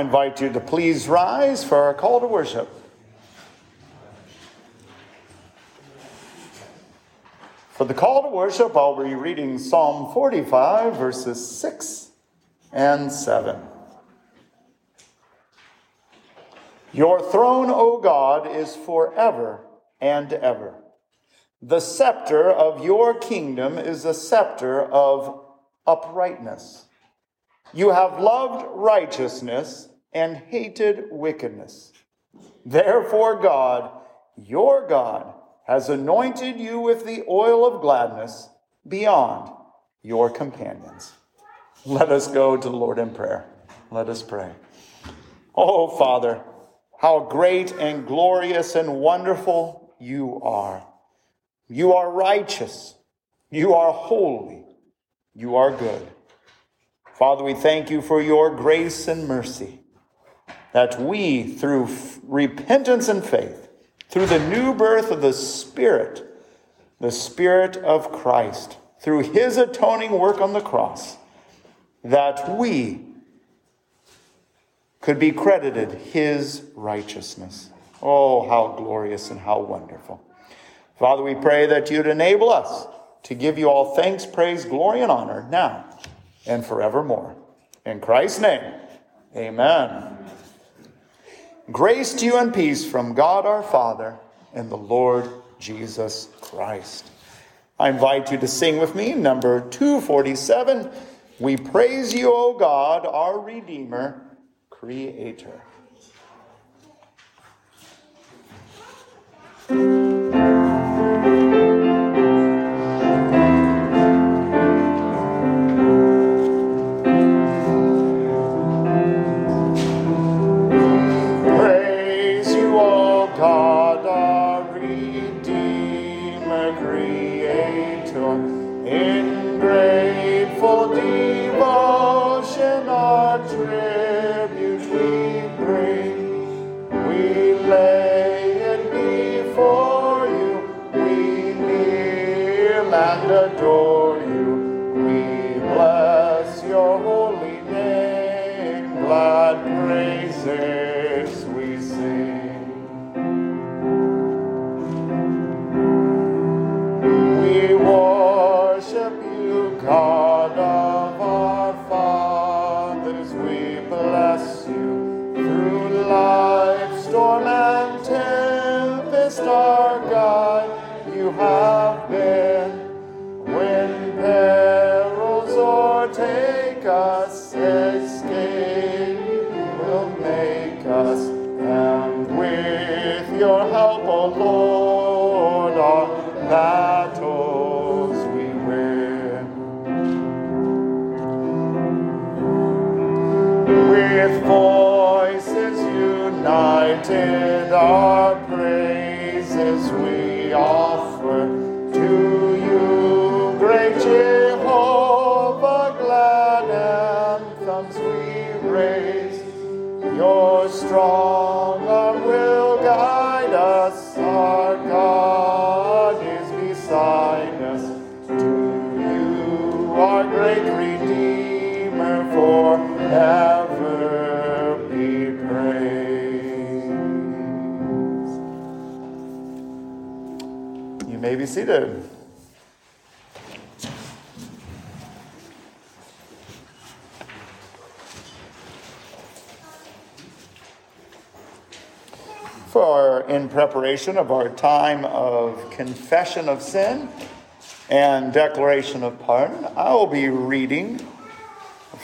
I invite you to please rise for our call to worship. For the call to worship, I'll be reading Psalm 45, verses 6 and 7. Your throne, O God, is forever and ever. The scepter of your kingdom is a scepter of uprightness. You have loved righteousness and hated wickedness. Therefore, God, your God, has anointed you with the oil of gladness beyond your companions. Let us go to the Lord in prayer. Let us pray. Oh, Father, how great and glorious and wonderful you are. You are righteous. You are holy. You are good. Father, we thank you for your grace and mercy that we, through repentance and faith, through the new birth of the Spirit, the Spirit of Christ, through his atoning work on the cross, that we could be credited his righteousness. Oh, how glorious and how wonderful. Father, we pray that you'd enable us to give you all thanks, praise, glory, and honor now and forevermore. In Christ's name, amen. Grace to you and peace from God our Father and the Lord Jesus Christ. I invite you to sing with me number 247. We praise you, O God, our Redeemer, Creator. Seated. For in preparation of our time of confession of sin and declaration of pardon, I will be reading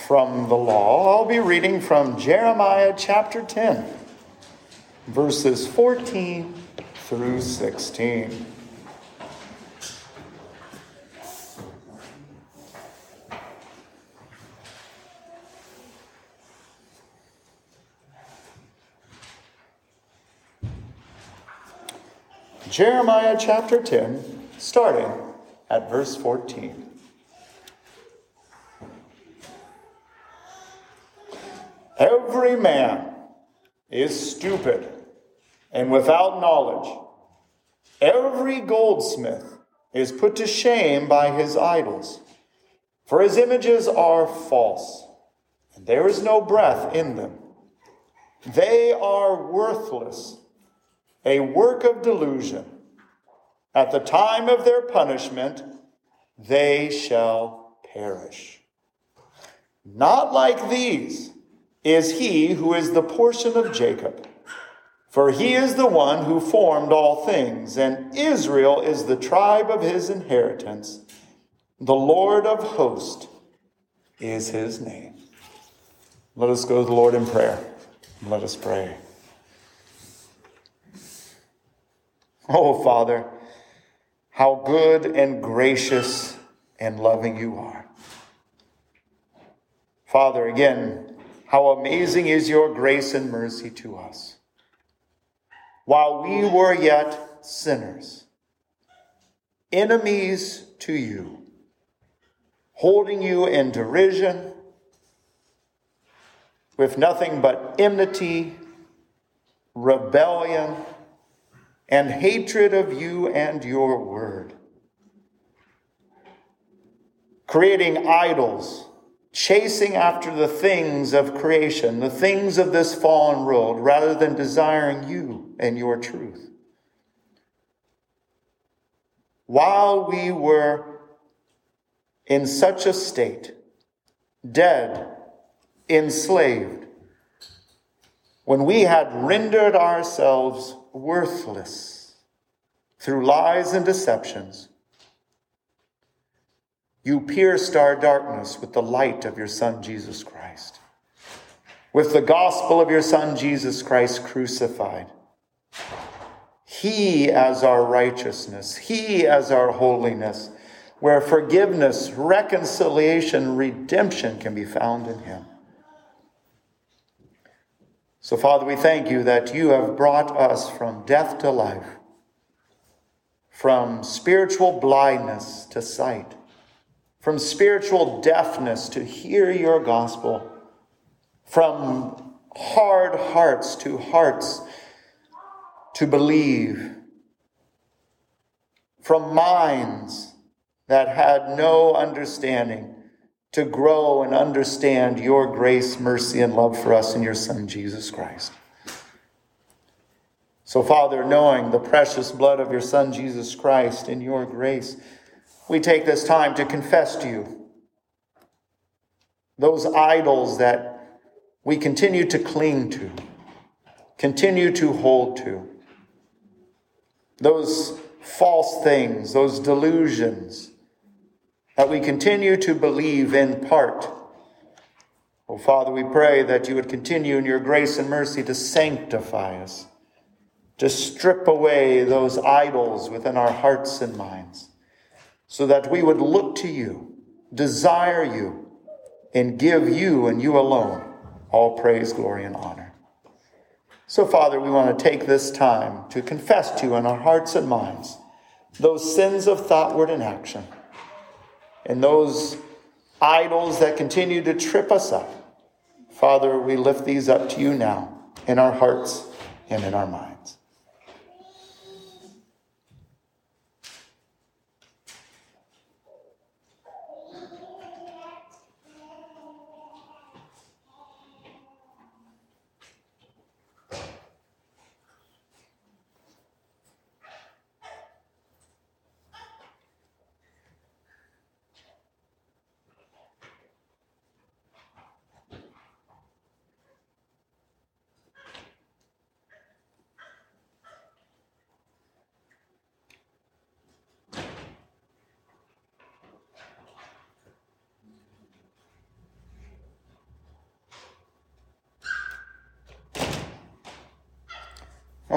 from the law. I'll be reading from Jeremiah chapter 10, verses 14 through 16. Jeremiah chapter 10, starting at verse 14. Every man is stupid and without knowledge. Every goldsmith is put to shame by his idols, for his images are false, and there is no breath in them. They are worthless, a work of delusion. At the time of their punishment, they shall perish. Not like these is he who is the portion of Jacob. For he is the one who formed all things, and Israel is the tribe of his inheritance. The Lord of hosts is his name. Let us go to the Lord in prayer. Let us pray. Oh, Father, how good and gracious and loving you are. Father, again, how amazing is your grace and mercy to us. While we were yet sinners, enemies to you, holding you in derision, with nothing but enmity, rebellion, and hatred of you and your word. Creating idols, chasing after the things of creation, the things of this fallen world, rather than desiring you and your truth. While we were in such a state, dead, enslaved, when we had rendered ourselves worthless through lies and deceptions, you pierced our darkness with the light of your Son, Jesus Christ, with the gospel of your Son, Jesus Christ, crucified. He as our righteousness, He as our holiness, where forgiveness, reconciliation, redemption can be found in Him. So, Father, we thank you that you have brought us from death to life, from spiritual blindness to sight, from spiritual deafness to hear your gospel, from hard hearts to hearts to believe, from minds that had no understanding to grow and understand your grace, mercy, and love for us in your Son, Jesus Christ. So, Father, knowing the precious blood of your Son, Jesus Christ, in your grace, we take this time to confess to you those idols that we continue to cling to, continue to hold to, those false things, those delusions that we continue to believe in part. Oh, Father, we pray that you would continue in your grace and mercy to sanctify us, to strip away those idols within our hearts and minds, so that we would look to you, desire you, and give you and you alone all praise, glory, and honor. So, Father, we want to take this time to confess to you in our hearts and minds those sins of thought, word, and action and those idols that continue to trip us up. Father, we lift these up to you now in our hearts and in our minds.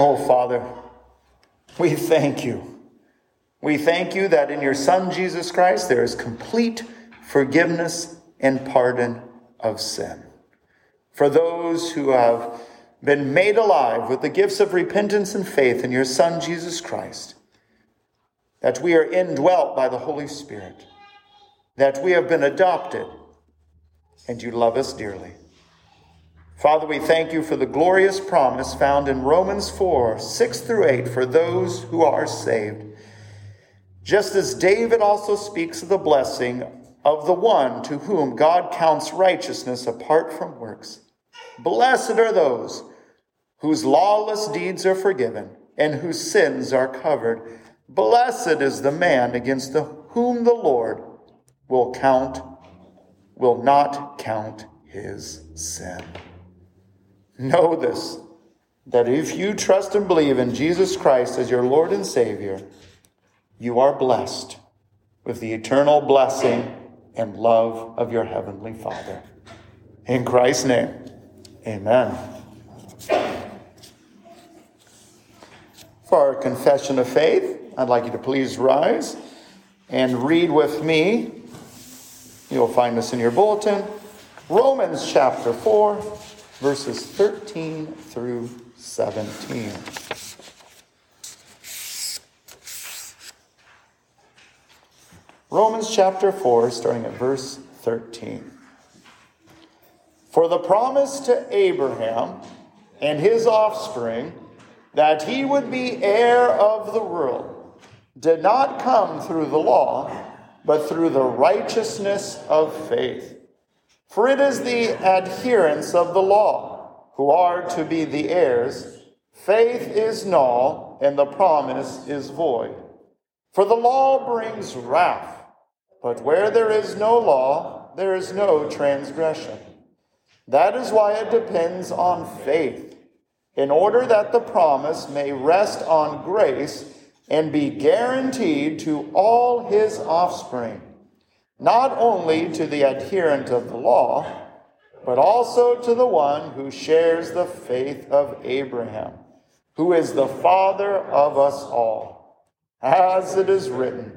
Oh, Father, we thank you. We thank you that in your Son, Jesus Christ, there is complete forgiveness and pardon of sin. For those who have been made alive with the gifts of repentance and faith in your Son, Jesus Christ, that we are indwelt by the Holy Spirit, that we have been adopted, and you love us dearly. Father, we thank you for the glorious promise found in Romans 4 6 through 8 for those who are saved. Just as David also speaks of the blessing of the one to whom God counts righteousness apart from works. Blessed are those whose lawless deeds are forgiven and whose sins are covered. Blessed is the man against the, whom the Lord will count, will not count his sin. Know this, that if you trust and believe in Jesus Christ as your Lord and Savior, you are blessed with the eternal blessing and love of your Heavenly Father. In Christ's name, amen. For our confession of faith, I'd like you to please rise and read with me. You'll find this in your bulletin. Romans chapter 4, verses 13 through 17. Romans chapter 4, starting at verse 13. For the promise to Abraham and his offspring that he would be heir of the world did not come through the law, but through the righteousness of faith. For it is the adherents of the law who are to be the heirs. Faith is null, and the promise is void. For the law brings wrath, but where there is no law, there is no transgression. That is why it depends on faith, in order that the promise may rest on grace and be guaranteed to all his offspring, not only to the adherent of the law, but also to the one who shares the faith of Abraham, who is the father of us all. As it is written,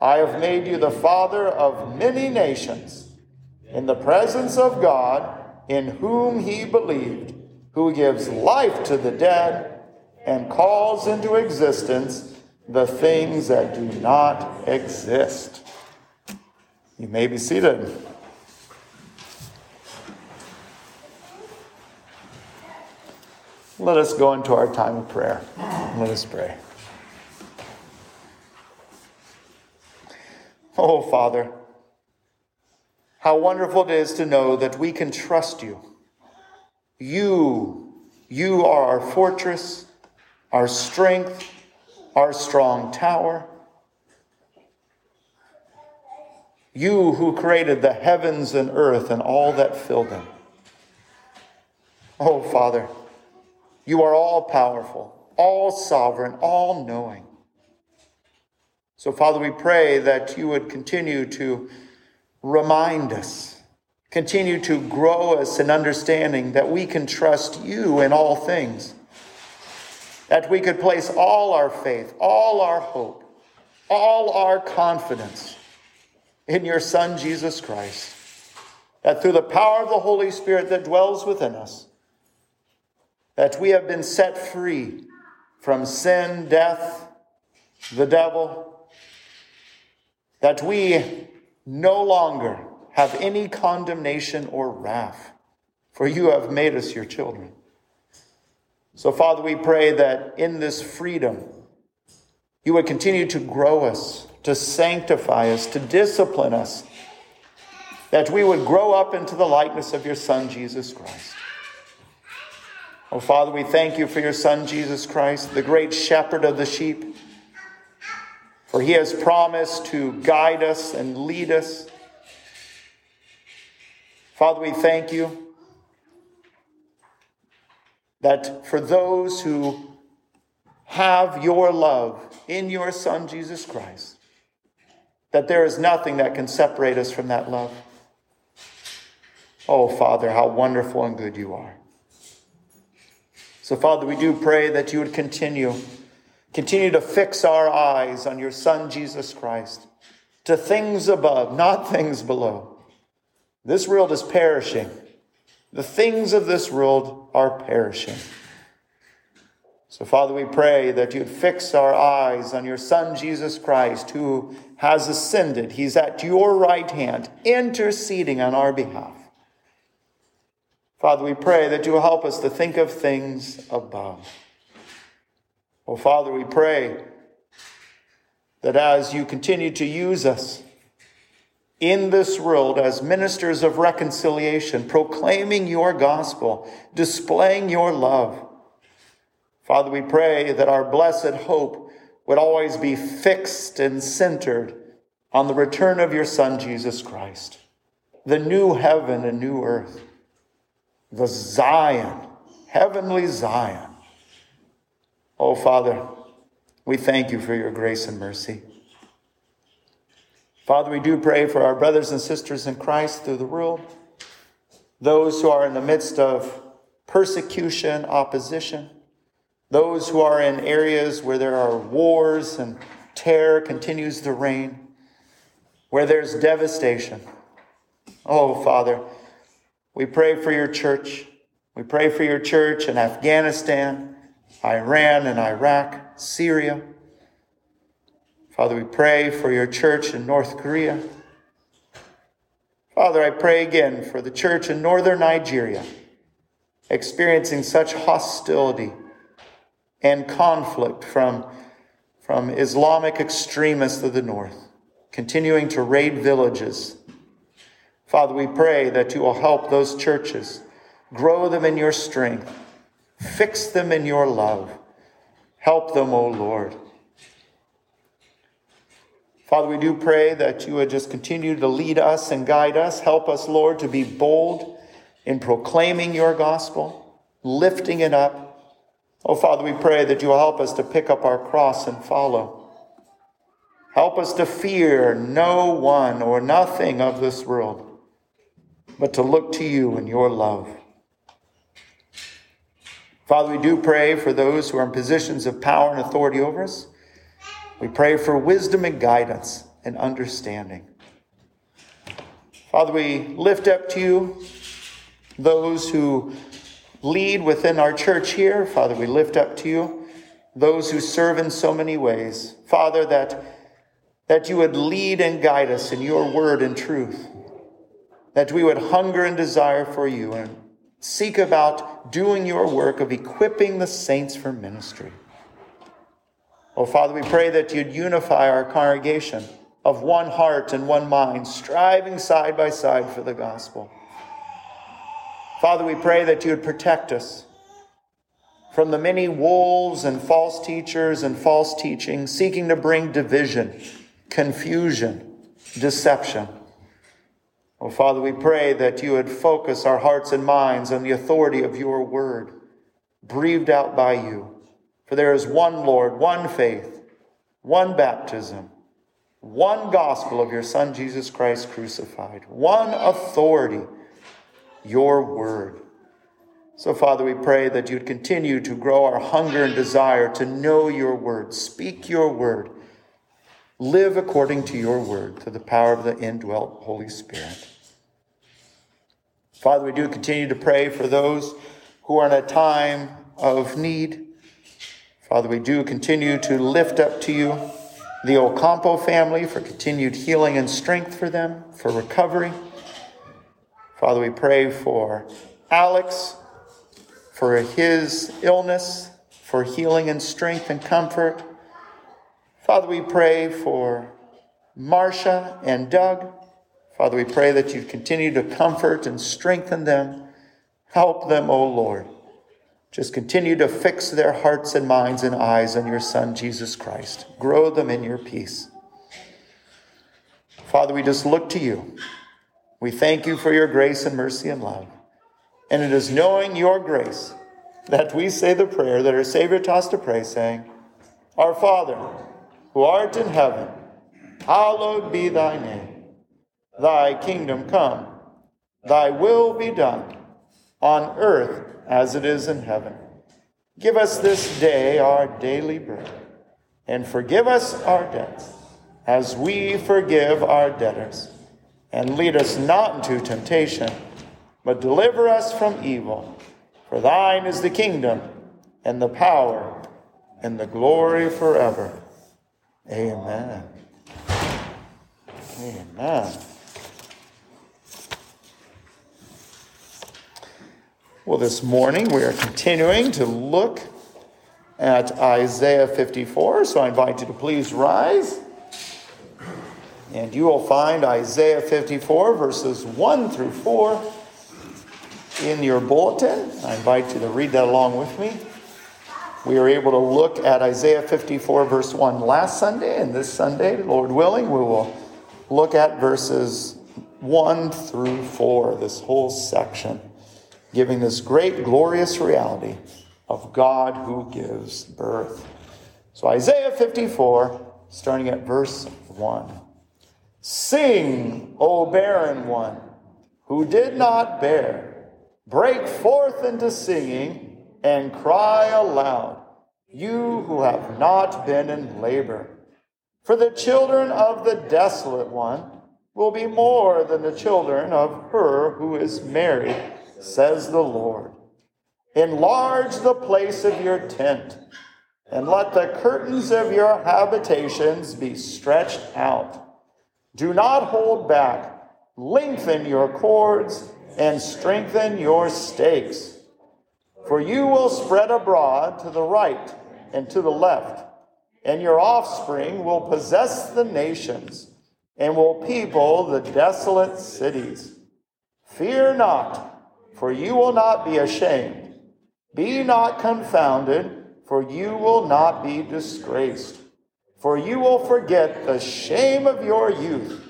I have made you the father of many nations in the presence of God in whom he believed, who gives life to the dead and calls into existence the things that do not exist. You may be seated. Let us go into our time of prayer. Let us pray. Oh, Father. How wonderful it is to know that we can trust you. You, you are our fortress, our strength, our strong tower. You who created the heavens and earth and all that fill them. Oh, Father, you are all powerful, all sovereign, all knowing. So, Father, we pray that you would continue to remind us, continue to grow us in understanding that we can trust you in all things, that we could place all our faith, all our hope, all our confidence in your Son, Jesus Christ, that through the power of the Holy Spirit that dwells within us, that we have been set free from sin, death, the devil, that we no longer have any condemnation or wrath, for you have made us your children. So, Father, we pray that in this freedom, you would continue to grow us, to sanctify us, to discipline us, that we would grow up into the likeness of your Son, Jesus Christ. Oh, Father, we thank you for your Son, Jesus Christ, the great shepherd of the sheep for he has promised to guide us and lead us. Father, we thank you that for those who have your love in your Son, Jesus Christ, that there is nothing that can separate us from that love. Oh, Father, how wonderful and good you are. So, Father, we do pray that you would continue Continue to fix our eyes on your Son, Jesus Christ, to things above, not things below. This world is perishing. The things of this world are perishing. So, Father, we pray that you'd fix our eyes on your Son, Jesus Christ, who has ascended. He's at your right hand, interceding on our behalf. Father, we pray that you will help us to think of things above. Oh, Father, we pray that as you continue to use us in this world as ministers of reconciliation, proclaiming your gospel, displaying your love, Father, we pray that our blessed hope would always be fixed and centered on the return of your Son, Jesus Christ, the new heaven and new earth, the Zion, heavenly Zion. Oh, Father, we thank you for your grace and mercy. Father, we do pray for our brothers and sisters in Christ through the world, those who are in the midst of persecution, opposition, those who are in areas where there are wars and terror continues to reign, where there's devastation. Oh, Father, we pray for your church. We pray for your church in Afghanistan, Iran and Iraq, Syria. Father, we pray for your church in North Korea. Father, I pray again for the church in northern Nigeria, experiencing such hostility and conflict from, from Islamic extremists of the north, continuing to raid villages. Father, we pray that you will help those churches, grow them in your strength, fix them in your love. Help them, O Lord. Father, we do pray that you would just continue to lead us and guide us. Help us, Lord, to be bold in proclaiming your gospel, lifting it up, Oh, Father, we pray that you will help us to pick up our cross and follow. Help us to fear no one or nothing of this world, but to look to you and your love. Father, we do pray for those who are in positions of power and authority over us. We pray for wisdom and guidance and understanding. Father, we lift up to you those who lead within our church here. Father, we lift up to you those who serve in so many ways. Father, that, that you would lead and guide us in your word and truth, that we would hunger and desire for you and seek about doing your work of equipping the saints for ministry. Oh, Father, we pray that you'd unify our congregation of one heart and one mind, striving side by side for the gospel. Father, we pray that you would protect us from the many wolves and false teachers and false teaching seeking to bring division, confusion, deception. Oh, Father, we pray that you would focus our hearts and minds on the authority of your word, breathed out by you. For there is one Lord, one faith, one baptism, one gospel of your Son, Jesus Christ crucified, one authority your word. So, Father, we pray that you'd continue to grow our hunger and desire to know your word, speak your word, live according to your word, to the power of the indwelt Holy Spirit. Father, we do continue to pray for those who are in a time of need. Father, we do continue to lift up to you the Ocampo family for continued healing and strength for them, for recovery. Father, we pray for Alex, for his illness, for healing and strength and comfort. Father, we pray for Marcia and Doug. Father, we pray that you continue to comfort and strengthen them. Help them, O Lord. Just continue to fix their hearts and minds and eyes on your Son, Jesus Christ. Grow them in your peace. Father, we just look to you. We thank you for your grace and mercy and love. And it is knowing your grace that we say the prayer that our Savior taught us to pray, saying, Our Father, who art in heaven, hallowed be thy name. Thy kingdom come, thy will be done, on earth as it is in heaven. Give us this day our daily bread, and forgive us our debts, as we forgive our debtors and lead us not into temptation, but deliver us from evil. For thine is the kingdom, and the power, and the glory forever. Amen. Amen. Well, this morning we are continuing to look at Isaiah 54, so I invite you to please rise. And you will find Isaiah 54, verses 1 through 4 in your bulletin. I invite you to read that along with me. We were able to look at Isaiah 54, verse 1 last Sunday, and this Sunday, Lord willing, we will look at verses 1 through 4, this whole section, giving this great, glorious reality of God who gives birth. So, Isaiah 54, starting at verse 1. Sing, O barren one, who did not bear, break forth into singing and cry aloud, you who have not been in labor. For the children of the desolate one will be more than the children of her who is married, says the Lord. Enlarge the place of your tent, and let the curtains of your habitations be stretched out. Do not hold back. Lengthen your cords and strengthen your stakes for you will spread abroad to the right and to the left, and your offspring will possess the nations and will people the desolate cities. Fear not, for you will not be ashamed. Be not confounded, for you will not be disgraced. For you will forget the shame of your youth,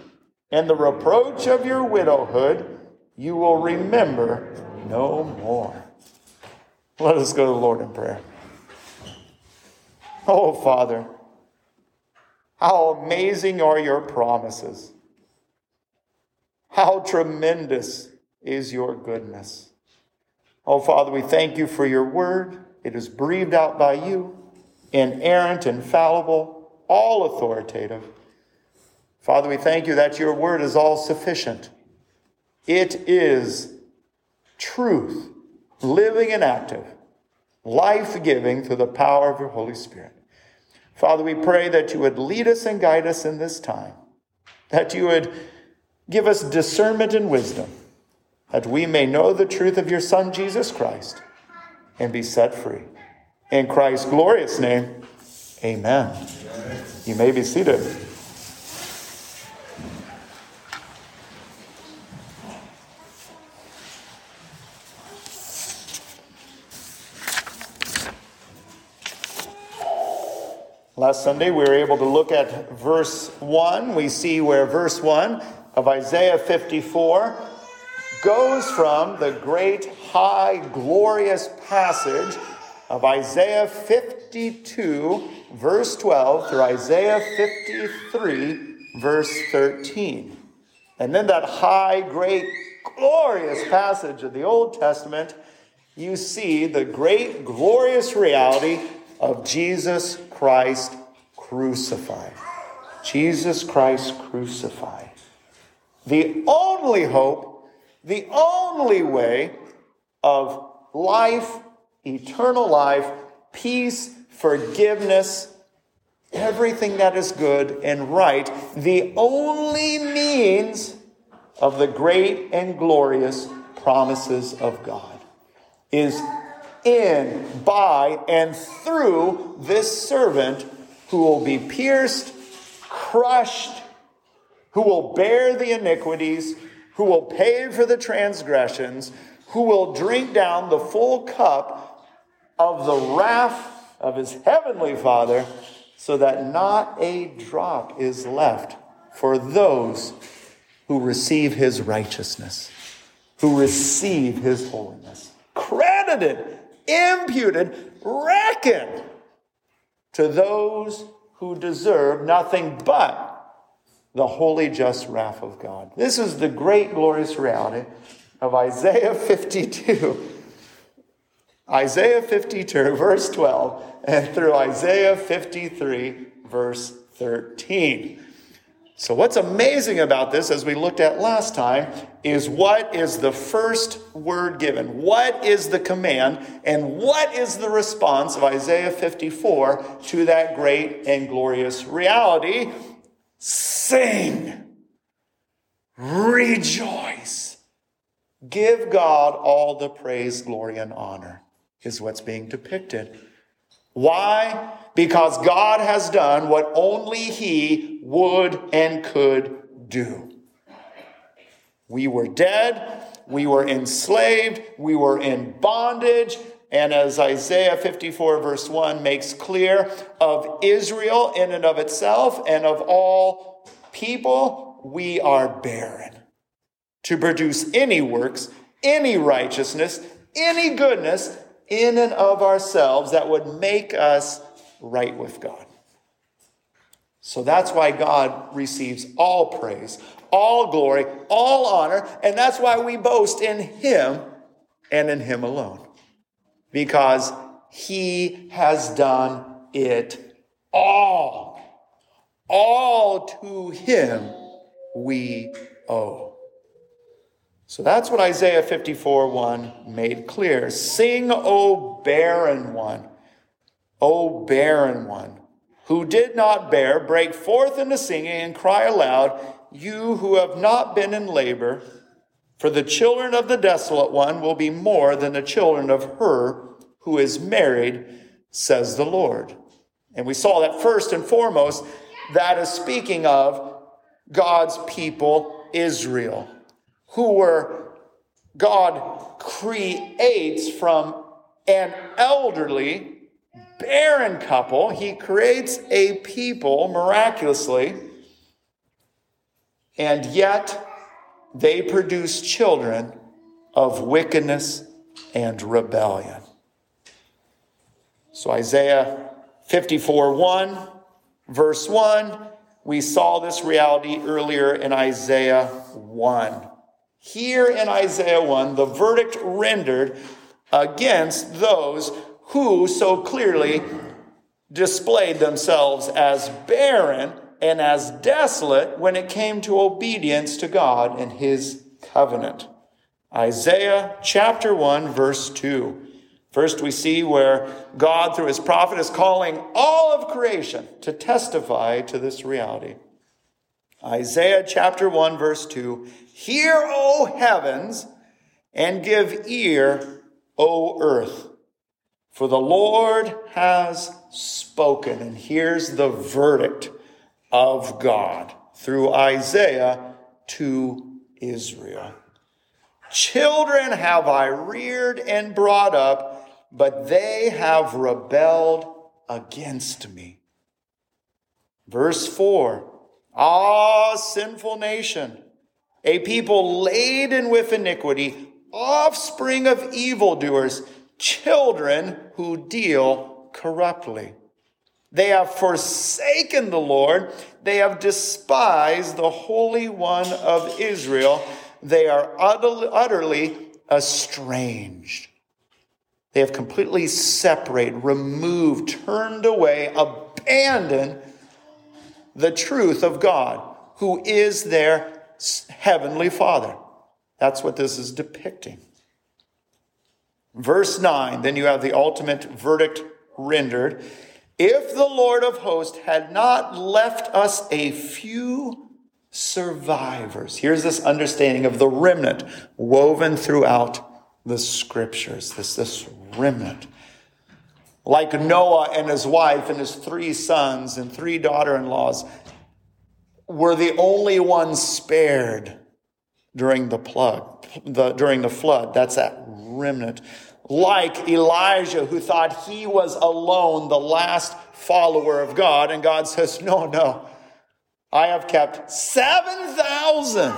and the reproach of your widowhood you will remember no more. Let us go to the Lord in prayer. Oh, Father, how amazing are your promises. How tremendous is your goodness. Oh, Father, we thank you for your word. It is breathed out by you, inerrant, infallible, all authoritative. Father, we thank you that your word is all sufficient. It is truth living and active, life giving through the power of your Holy Spirit. Father, we pray that you would lead us and guide us in this time, that you would give us discernment and wisdom, that we may know the truth of your Son, Jesus Christ, and be set free. In Christ's glorious name, amen. You may be seated. Last Sunday, we were able to look at verse 1. We see where verse 1 of Isaiah 54 goes from the great, high, glorious passage of Isaiah 52, verse 12, through Isaiah 53, verse 13. And then that high, great, glorious passage of the Old Testament, you see the great, glorious reality of Jesus Christ crucified. Jesus Christ crucified. The only hope, the only way of life, eternal life, peace, forgiveness, everything that is good and right, the only means of the great and glorious promises of God is in, by, and through this servant who will be pierced, crushed, who will bear the iniquities, who will pay for the transgressions, who will drink down the full cup of the wrath of his heavenly Father, so that not a drop is left for those who receive his righteousness, who receive his holiness. Credited imputed, reckoned to those who deserve nothing but the holy, just wrath of God. This is the great, glorious reality of Isaiah 52. Isaiah 52, verse 12, and through Isaiah 53, verse 13. So, what's amazing about this, as we looked at last time, is what is the first word given? What is the command? And what is the response of Isaiah 54 to that great and glorious reality? Sing, rejoice, give God all the praise, glory, and honor, is what's being depicted. Why? Because God has done what only He would and could do. We were dead. We were enslaved. We were in bondage. and as Isaiah 54, verse 1 makes clear, of Israel in and of itself and of all people, we are barren. To produce any works, any righteousness, any goodness in and of ourselves that would make us right with God. So that's why God receives all praise, all glory, all honor, and that's why we boast in Him and in Him alone. Because He has done it all. All to Him we owe. So that's what Isaiah 54 1 made clear. Sing, O barren one, O barren one who did not bear, break forth into singing and cry aloud, you who have not been in labor, for the children of the desolate one will be more than the children of her who is married, says the Lord. And we saw that first and foremost, that is speaking of God's people, Israel, who were, God creates from an elderly barren couple, he creates a people miraculously, and yet they produce children of wickedness and rebellion. So, Isaiah 54 1, verse 1, we saw this reality earlier in Isaiah 1. Here in Isaiah 1, the verdict rendered against those who so clearly displayed themselves as barren and as desolate when it came to obedience to God and his covenant. Isaiah chapter 1, verse 2. First, we see where God, through his prophet, is calling all of creation to testify to this reality. Isaiah chapter 1, verse 2 Hear, O heavens, and give ear, O earth. For the Lord has spoken. And here's the verdict of God through Isaiah to Israel. Children have I reared and brought up, but they have rebelled against me. Verse 4 Ah, sinful nation, a people laden with iniquity, offspring of evildoers children who deal corruptly. They have forsaken the Lord. They have despised the Holy One of Israel. They are utterly estranged. They have completely separated, removed, turned away, abandoned the truth of God, who is their heavenly Father. That's what this is depicting. Verse 9, then you have the ultimate verdict rendered. If the Lord of hosts had not left us a few survivors, here's this understanding of the remnant woven throughout the scriptures, this, this remnant. Like Noah and his wife and his three sons and three daughter in laws were the only ones spared during the plug, the, during the flood. That's that remnant. Like Elijah, who thought he was alone, the last follower of God. And God says, No, no. I have kept 7,000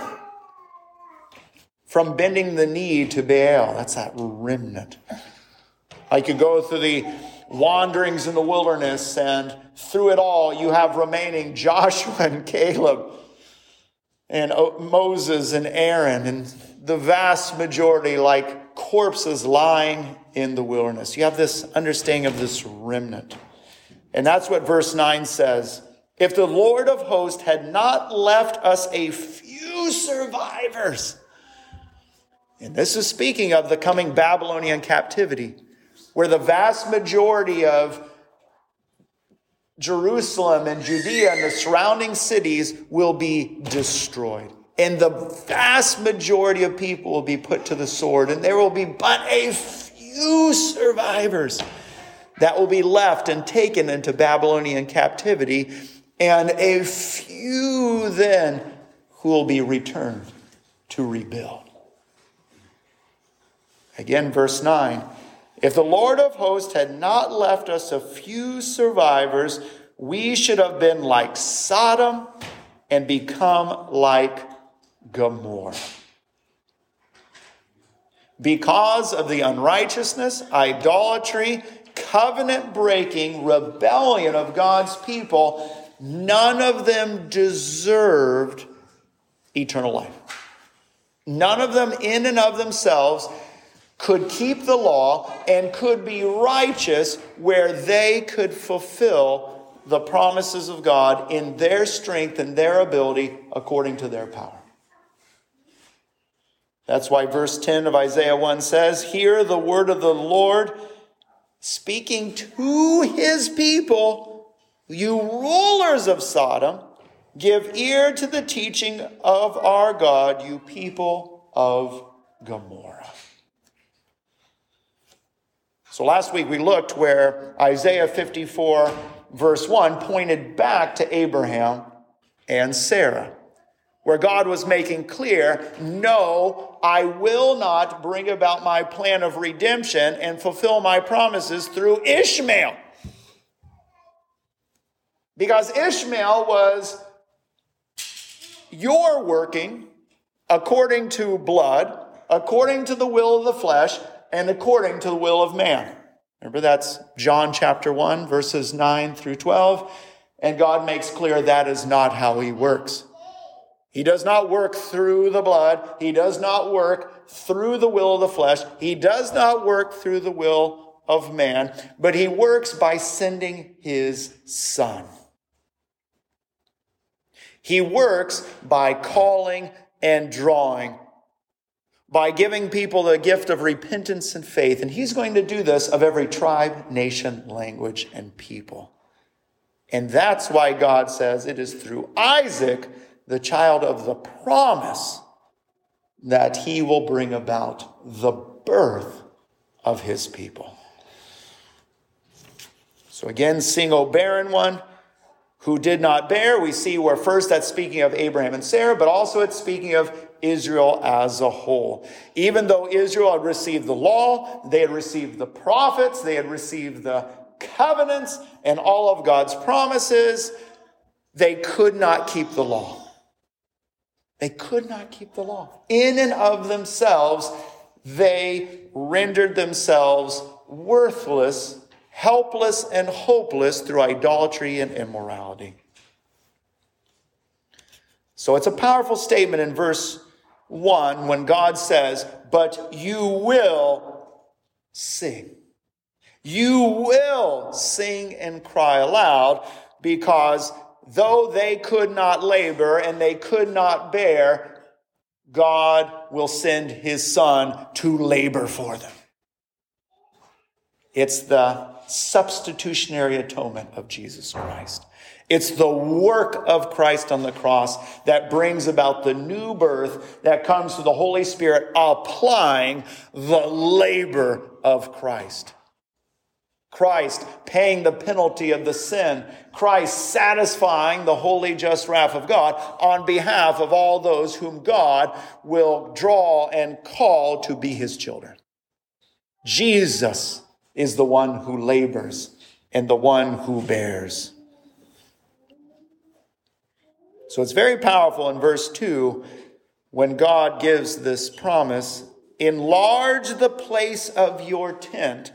from bending the knee to Baal. That's that remnant. I could go through the wanderings in the wilderness, and through it all, you have remaining Joshua and Caleb and Moses and Aaron, and the vast majority, like corpses lying in the wilderness. You have this understanding of this remnant. And that's what verse 9 says. If the Lord of hosts had not left us a few survivors, and this is speaking of the coming Babylonian captivity, where the vast majority of Jerusalem and Judea and the surrounding cities will be destroyed. And the vast majority of people will be put to the sword, and there will be but a few survivors that will be left and taken into Babylonian captivity, and a few then who will be returned to rebuild. Again, verse 9 If the Lord of hosts had not left us a few survivors, we should have been like Sodom and become like Gomorrah. Because of the unrighteousness, idolatry, covenant breaking, rebellion of God's people, none of them deserved eternal life. None of them, in and of themselves, could keep the law and could be righteous where they could fulfill the promises of God in their strength and their ability according to their power. That's why verse 10 of Isaiah 1 says, Hear the word of the Lord speaking to his people, you rulers of Sodom, give ear to the teaching of our God, you people of Gomorrah. So last week we looked where Isaiah 54, verse 1, pointed back to Abraham and Sarah, where God was making clear, no, I will not bring about my plan of redemption and fulfill my promises through Ishmael. Because Ishmael was your working according to blood, according to the will of the flesh, and according to the will of man. Remember, that's John chapter 1, verses 9 through 12. And God makes clear that is not how he works. He does not work through the blood. He does not work through the will of the flesh. He does not work through the will of man, but he works by sending his son. He works by calling and drawing by giving people the gift of repentance and faith. And he's going to do this of every tribe, nation, language, and people. And that's why God says it is through Isaac, the child of the promise, that he will bring about the birth of his people. So again, sing, O barren one who did not bear. We see where first that's speaking of Abraham and Sarah, but also it's speaking of Israel as a whole. Even though Israel had received the law, they had received the prophets, they had received the covenants and all of God's promises, they could not keep the law. They could not keep the law. In and of themselves, they rendered themselves worthless, helpless, and hopeless through idolatry and immorality. So it's a powerful statement in verse 1 when God says, But you will sing. You will sing and cry aloud because though they could not labor and they could not bear, God will send his son to labor for them. It's the substitutionary atonement of Jesus Christ. It's the work of Christ on the cross that brings about the new birth that comes through the Holy Spirit applying the labor of Christ. Christ paying the penalty of the sin. Christ satisfying the holy just wrath of God on behalf of all those whom God will draw and call to be his children. Jesus is the one who labors and the one who bears. So it's very powerful in verse 2 when God gives this promise enlarge the place of your tent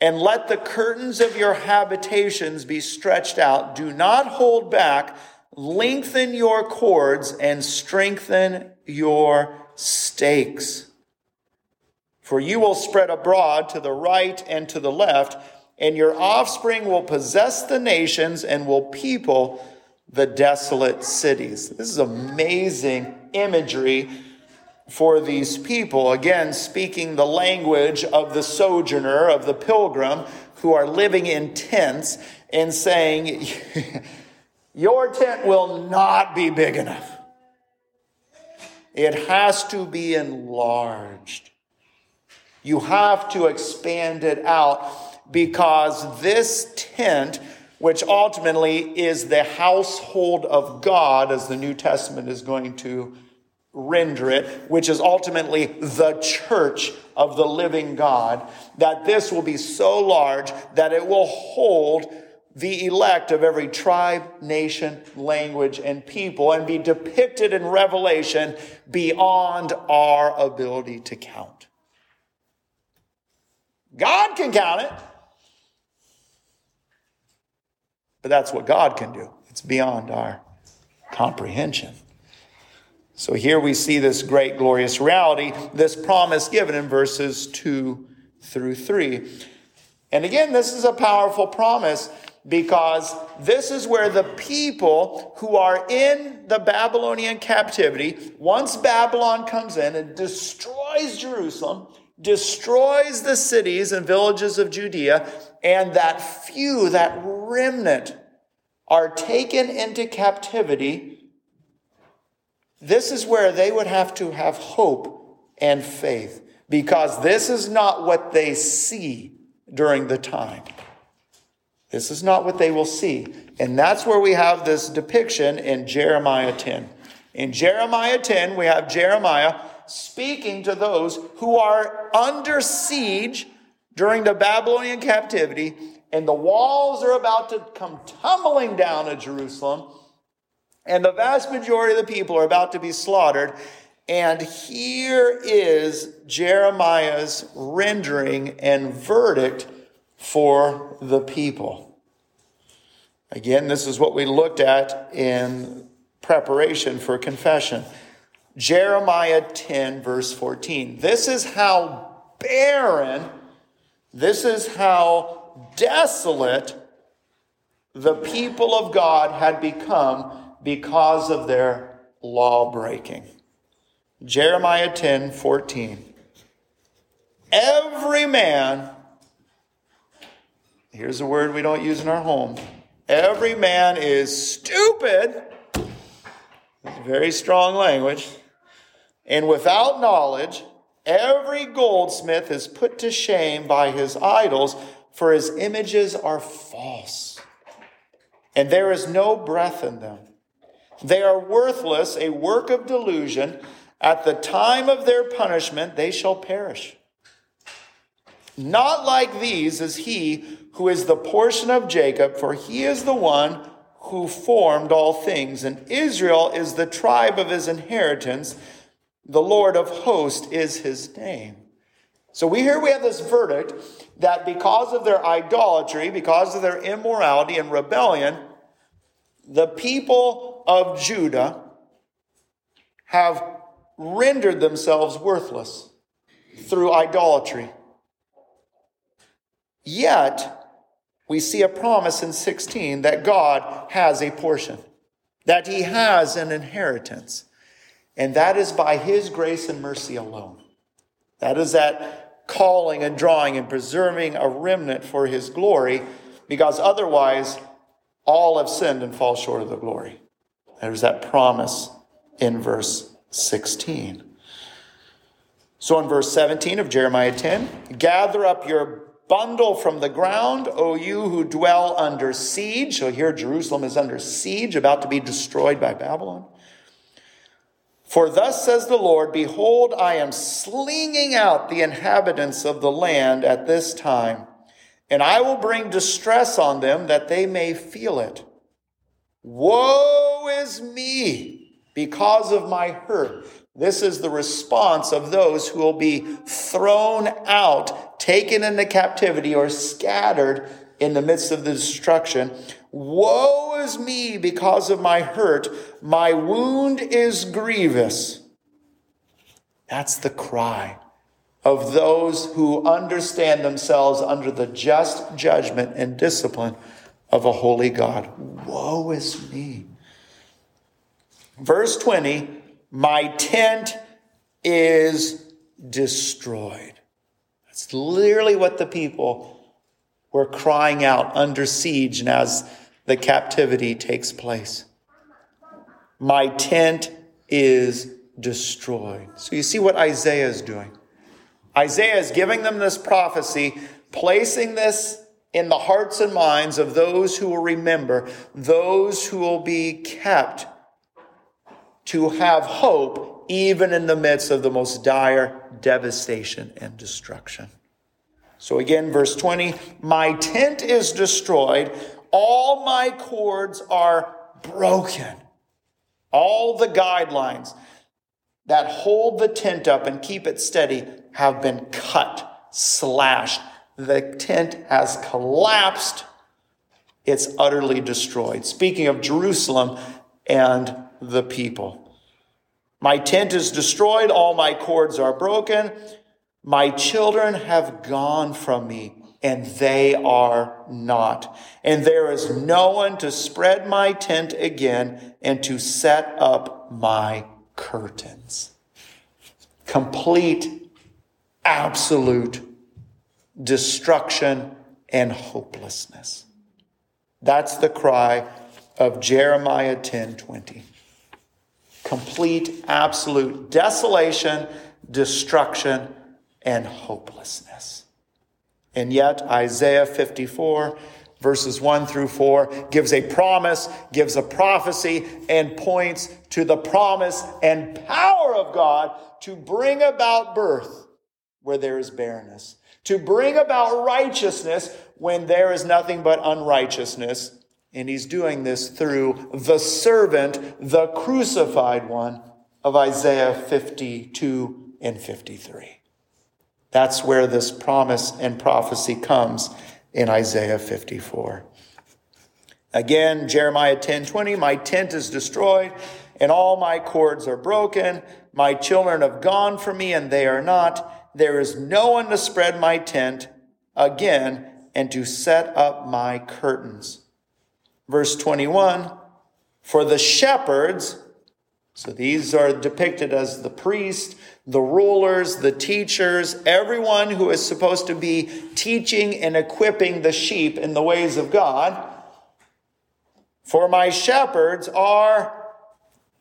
and let the curtains of your habitations be stretched out. Do not hold back. Lengthen your cords and strengthen your stakes. For you will spread abroad to the right and to the left, and your offspring will possess the nations and will people the desolate cities. This is amazing imagery for these people. Again, speaking the language of the sojourner, of the pilgrim, who are living in tents and saying, Your tent will not be big enough. It has to be enlarged. You have to expand it out because this tent which ultimately is the household of God, as the New Testament is going to render it, which is ultimately the church of the living God, that this will be so large that it will hold the elect of every tribe, nation, language, and people and be depicted in Revelation beyond our ability to count. God can count it, but that's what God can do. It's beyond our comprehension. So here we see this great, glorious reality, this promise given in verses 2 through 3. And again, this is a powerful promise because this is where the people who are in the Babylonian captivity, once Babylon comes in and destroys Jerusalem, destroys the cities and villages of Judea, and that few, that remnant, are taken into captivity this is where they would have to have hope and faith because this is not what they see during the time. This is not what they will see. And that's where we have this depiction in Jeremiah 10. In Jeremiah 10, we have Jeremiah speaking to those who are under siege during the Babylonian captivity, and the walls are about to come tumbling down at Jerusalem and the vast majority of the people are about to be slaughtered. And here is Jeremiah's rendering and verdict for the people. Again, this is what we looked at in preparation for confession. Jeremiah 10, verse 14. This is how barren, this is how desolate the people of God had become because of their law breaking. Jeremiah 10 14. Every man, here's a word we don't use in our home. Every man is stupid. Very strong language. And without knowledge, every goldsmith is put to shame by his idols, for his images are false. And there is no breath in them. They are worthless, a work of delusion. At the time of their punishment, they shall perish. Not like these is he who is the portion of Jacob, for he is the one who formed all things, and Israel is the tribe of his inheritance. The Lord of hosts is his name. So we here we have this verdict that because of their idolatry, because of their immorality and rebellion, the people of Judah have rendered themselves worthless through idolatry. Yet, we see a promise in 16 that God has a portion, that He has an inheritance, and that is by His grace and mercy alone. That is that calling and drawing and preserving a remnant for His glory, because otherwise, all have sinned and fall short of the glory. There's that promise in verse 16. So in verse 17 of Jeremiah 10, gather up your bundle from the ground, O you who dwell under siege. So here Jerusalem is under siege, about to be destroyed by Babylon. For thus says the Lord, Behold, I am slinging out the inhabitants of the land at this time and I will bring distress on them that they may feel it. Woe is me because of my hurt. This is the response of those who will be thrown out, taken into captivity, or scattered in the midst of the destruction. Woe is me because of my hurt. My wound is grievous. That's the cry of those who understand themselves under the just judgment and discipline of a holy God. Woe is me. Verse 20 My tent is destroyed. That's literally what the people were crying out under siege and as the captivity takes place. My tent is destroyed. So you see what Isaiah is doing. Isaiah is giving them this prophecy, placing this in the hearts and minds of those who will remember, those who will be kept to have hope even in the midst of the most dire devastation and destruction. So again, verse 20 My tent is destroyed, all my cords are broken. All the guidelines that hold the tent up and keep it steady have been cut, slashed. The tent has collapsed. It's utterly destroyed. Speaking of Jerusalem and the people. My tent is destroyed, all my cords are broken. My children have gone from me, and they are not. And there is no one to spread my tent again and to set up my curtains. Complete, absolute destruction and hopelessness. That's the cry of Jeremiah 10 20. Complete, absolute desolation, destruction, and hopelessness. And yet, Isaiah 54 verses 1 through 4 gives a promise, gives a prophecy, and points to the promise and power of God to bring about birth where there is barrenness, to bring about righteousness when there is nothing but unrighteousness. And he's doing this through the servant, the crucified one of Isaiah 52 and 53. That's where this promise and prophecy comes in Isaiah 54. Again, Jeremiah 10:20, my tent is destroyed and all my cords are broken. My children have gone from me and they are not. There is no one to spread my tent again and to set up my curtains. Verse 21, for the shepherds, so these are depicted as the priest, the rulers, the teachers, everyone who is supposed to be teaching and equipping the sheep in the ways of God. For my shepherds are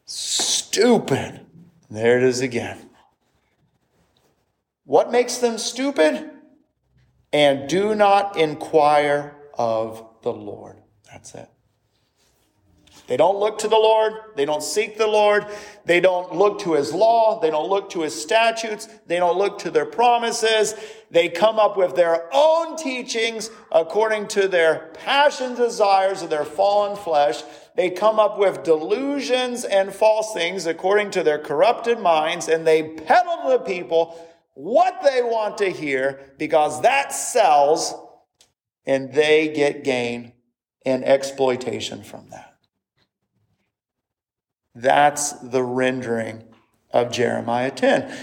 stupid. There it is again. What makes them stupid? And do not inquire of the Lord. That's it. They don't look to the Lord. They don't seek the Lord. They don't look to his law. They don't look to his statutes. They don't look to their promises. They come up with their own teachings according to their passion desires of their fallen flesh. They come up with delusions and false things according to their corrupted minds, and they peddle to the people what they want to hear because that sells and they get gain and exploitation from that. That's the rendering of Jeremiah 10.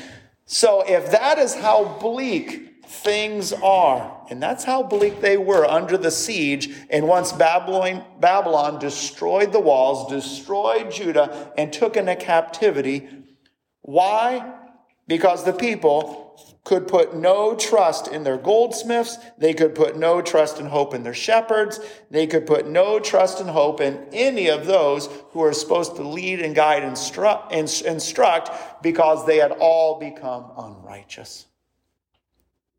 So if that is how bleak things are, and that's how bleak they were under the siege, and once Babylon, Babylon destroyed the walls, destroyed Judah, and took into captivity, why? Because the people could put no trust in their goldsmiths. They could put no trust and hope in their shepherds. They could put no trust and hope in any of those who are supposed to lead and guide and instruct, because they had all become unrighteous.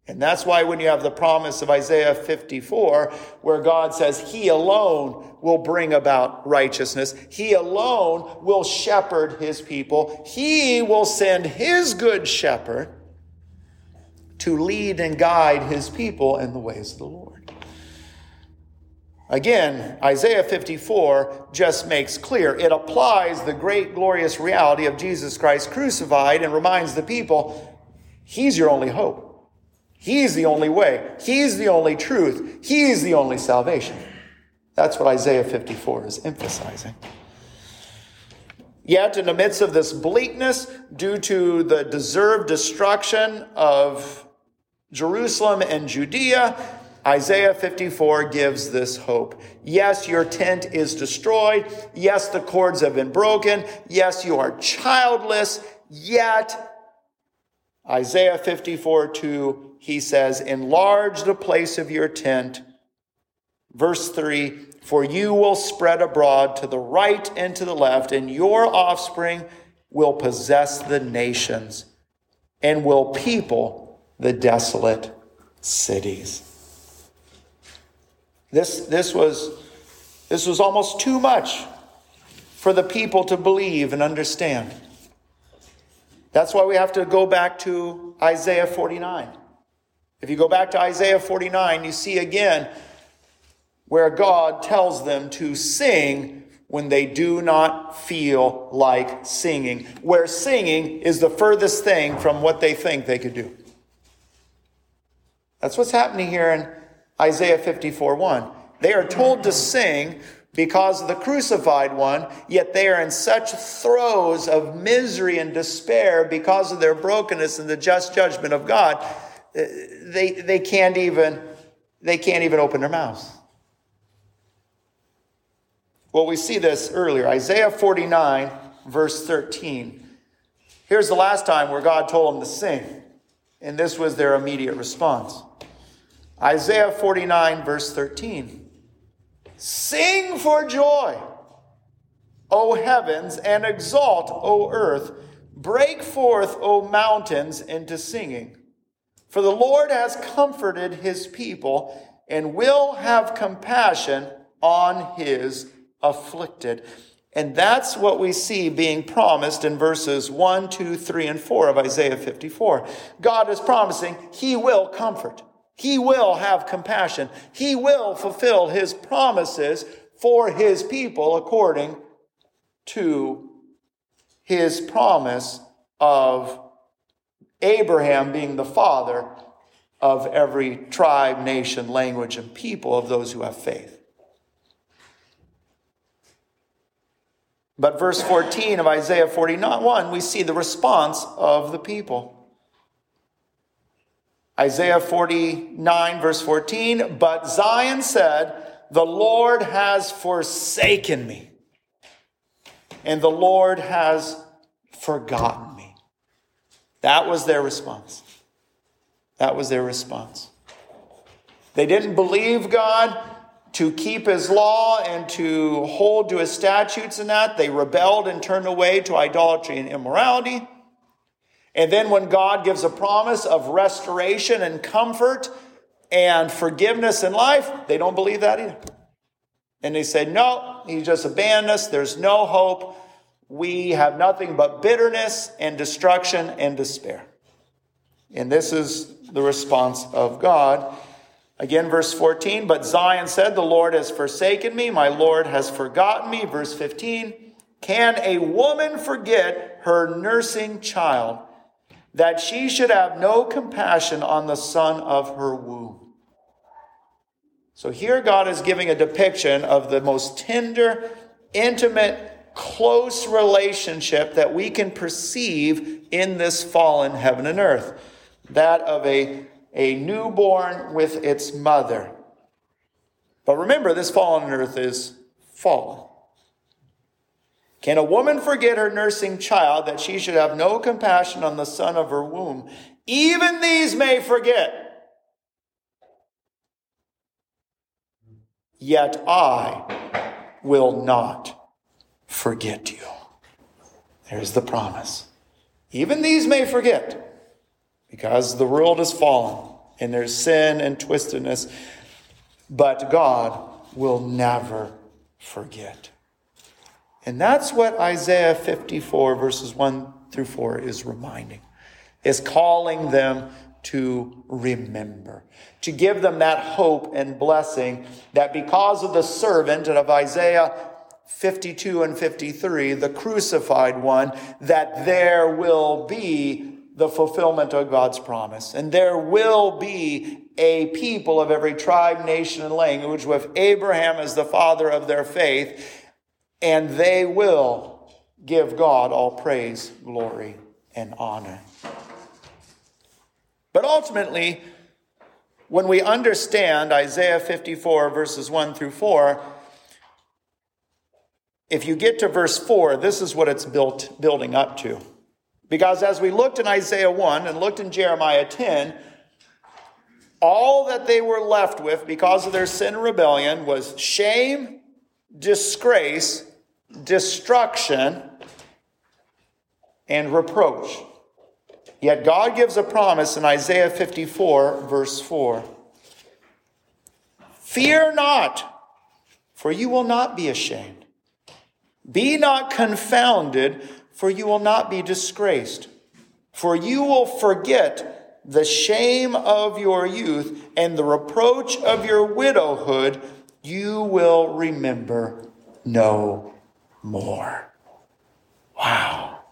And that's why when you have the promise of Isaiah 54, where God says he alone will bring about righteousness, he alone will shepherd his people, he will send his good shepherd to lead and guide his people in the ways of the Lord. Again, Isaiah 54 just makes clear it applies the great glorious reality of Jesus Christ crucified and reminds the people he's your only hope. He's the only way. He's the only truth. He's the only salvation. That's what Isaiah 54 is emphasizing. Yet, in the midst of this bleakness, due to the deserved destruction of Jerusalem and Judea, Isaiah 54 gives this hope. Yes, your tent is destroyed. Yes, the cords have been broken. Yes, you are childless. Yet, Isaiah 54 2, he says, Enlarge the place of your tent. Verse 3 For you will spread abroad to the right and to the left, and your offspring will possess the nations and will people the desolate cities. This, this, was, this was almost too much for the people to believe and understand. That's why we have to go back to Isaiah 49. If you go back to Isaiah 49, you see again where God tells them to sing when they do not feel like singing, where singing is the furthest thing from what they think they could do. That's what's happening here in Isaiah 54 1. They are told to sing because of the crucified one, yet they are in such throes of misery and despair because of their brokenness and the just judgment of God, uh, they, they can't even they can't even open their mouths. Well, we see this earlier. Isaiah 49, verse 13. Here's the last time where God told them to sing, and this was their immediate response. Isaiah 49, verse 13. Sing for joy, O heavens, and exalt, O earth. Break forth, O mountains, into singing. For the Lord has comforted his people and will have compassion on his afflicted. And that's what we see being promised in verses 1, 2, 3, and 4 of Isaiah 54. God is promising he will comfort. He will have compassion. He will fulfill his promises for his people according to his promise of Abraham being the father of every tribe, nation, language, and people of those who have faith. But verse 14 of Isaiah 41, we see the response of the people. Isaiah 49, verse 14, but Zion said, The Lord has forsaken me, and the Lord has forgotten me. That was their response. That was their response. They didn't believe God to keep his law and to hold to his statutes and that. They rebelled and turned away to idolatry and immorality. And then when God gives a promise of restoration and comfort and forgiveness in life, they don't believe that either. And they say, no, he just abandoned us. There's no hope. We have nothing but bitterness and destruction and despair. And this is the response of God. Again, verse 14, but Zion said, The Lord has forsaken me, my Lord has forgotten me. Verse 15, can a woman forget her nursing child? That she should have no compassion on the son of her womb. So here God is giving a depiction of the most tender, intimate, close relationship that we can perceive in this fallen heaven and earth that of a, a newborn with its mother. But remember, this fallen earth is fallen. Can a woman forget her nursing child that she should have no compassion on the son of her womb? Even these may forget. Yet I will not forget you. There's the promise. Even these may forget because the world has fallen and there's sin and twistedness, but God will never forget. And that's what Isaiah 54, verses 1 through 4, is reminding, is calling them to remember, to give them that hope and blessing that because of the servant and of Isaiah 52 and 53, the crucified one, that there will be the fulfillment of God's promise. And there will be a people of every tribe, nation, and language with Abraham as the father of their faith and they will give God all praise, glory, and honor. But ultimately, when we understand Isaiah 54, verses 1 through 4, if you get to verse 4, this is what it's built, building up to. Because as we looked in Isaiah 1 and looked in Jeremiah 10, all that they were left with because of their sin and rebellion was shame, disgrace, destruction, and reproach. Yet God gives a promise in Isaiah 54, verse 4 Fear not, for you will not be ashamed. Be not confounded, for you will not be disgraced. For you will forget the shame of your youth and the reproach of your widowhood, you will remember no more. Wow.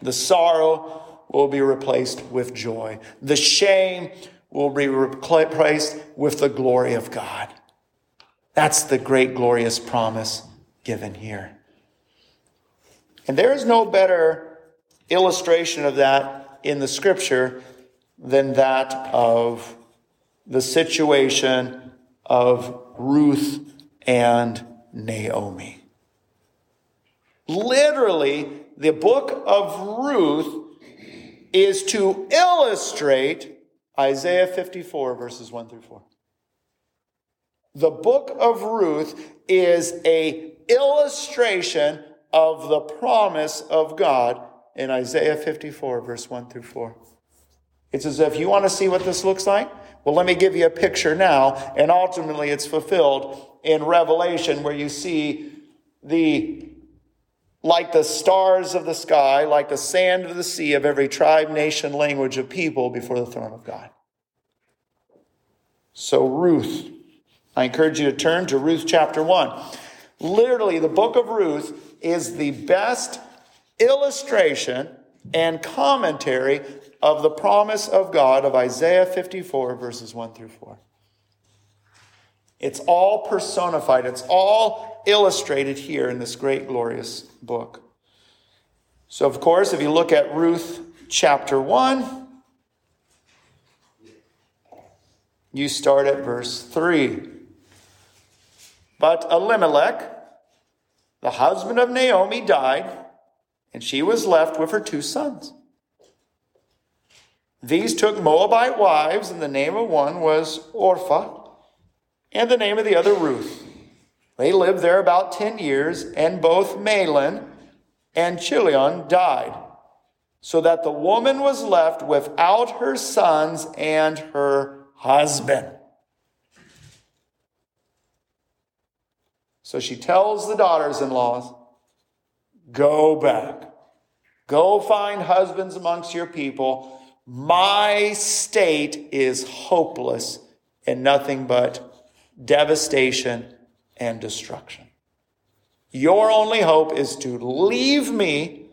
The sorrow will be replaced with joy. The shame will be replaced with the glory of God. That's the great, glorious promise given here. And there is no better illustration of that in the scripture than that of the situation of Ruth and Naomi. Literally, the book of Ruth is to illustrate Isaiah 54, verses 1 through 4. The book of Ruth is a illustration of the promise of God in Isaiah 54, verse 1 through 4. It's as if you want to see what this looks like? Well, let me give you a picture now, and ultimately it's fulfilled in Revelation where you see the like the stars of the sky, like the sand of the sea of every tribe, nation, language of people before the throne of God. So, Ruth, I encourage you to turn to Ruth chapter 1. Literally, the book of Ruth is the best illustration and commentary of the promise of God of Isaiah 54, verses 1 through 4. It's all personified, it's all illustrated here in this great, glorious book. So, of course, if you look at Ruth chapter 1, you start at verse 3. But Elimelech, the husband of Naomi, died, and she was left with her two sons. These took Moabite wives, and the name of one was Orpah, and the name of the other Ruth. They lived there about 10 years, and both Mahlon and Chilion died, so that the woman was left without her sons and her husband. So she tells the daughters in laws, Go back. Go find husbands amongst your people my state is hopeless and nothing but devastation and destruction. Your only hope is to leave me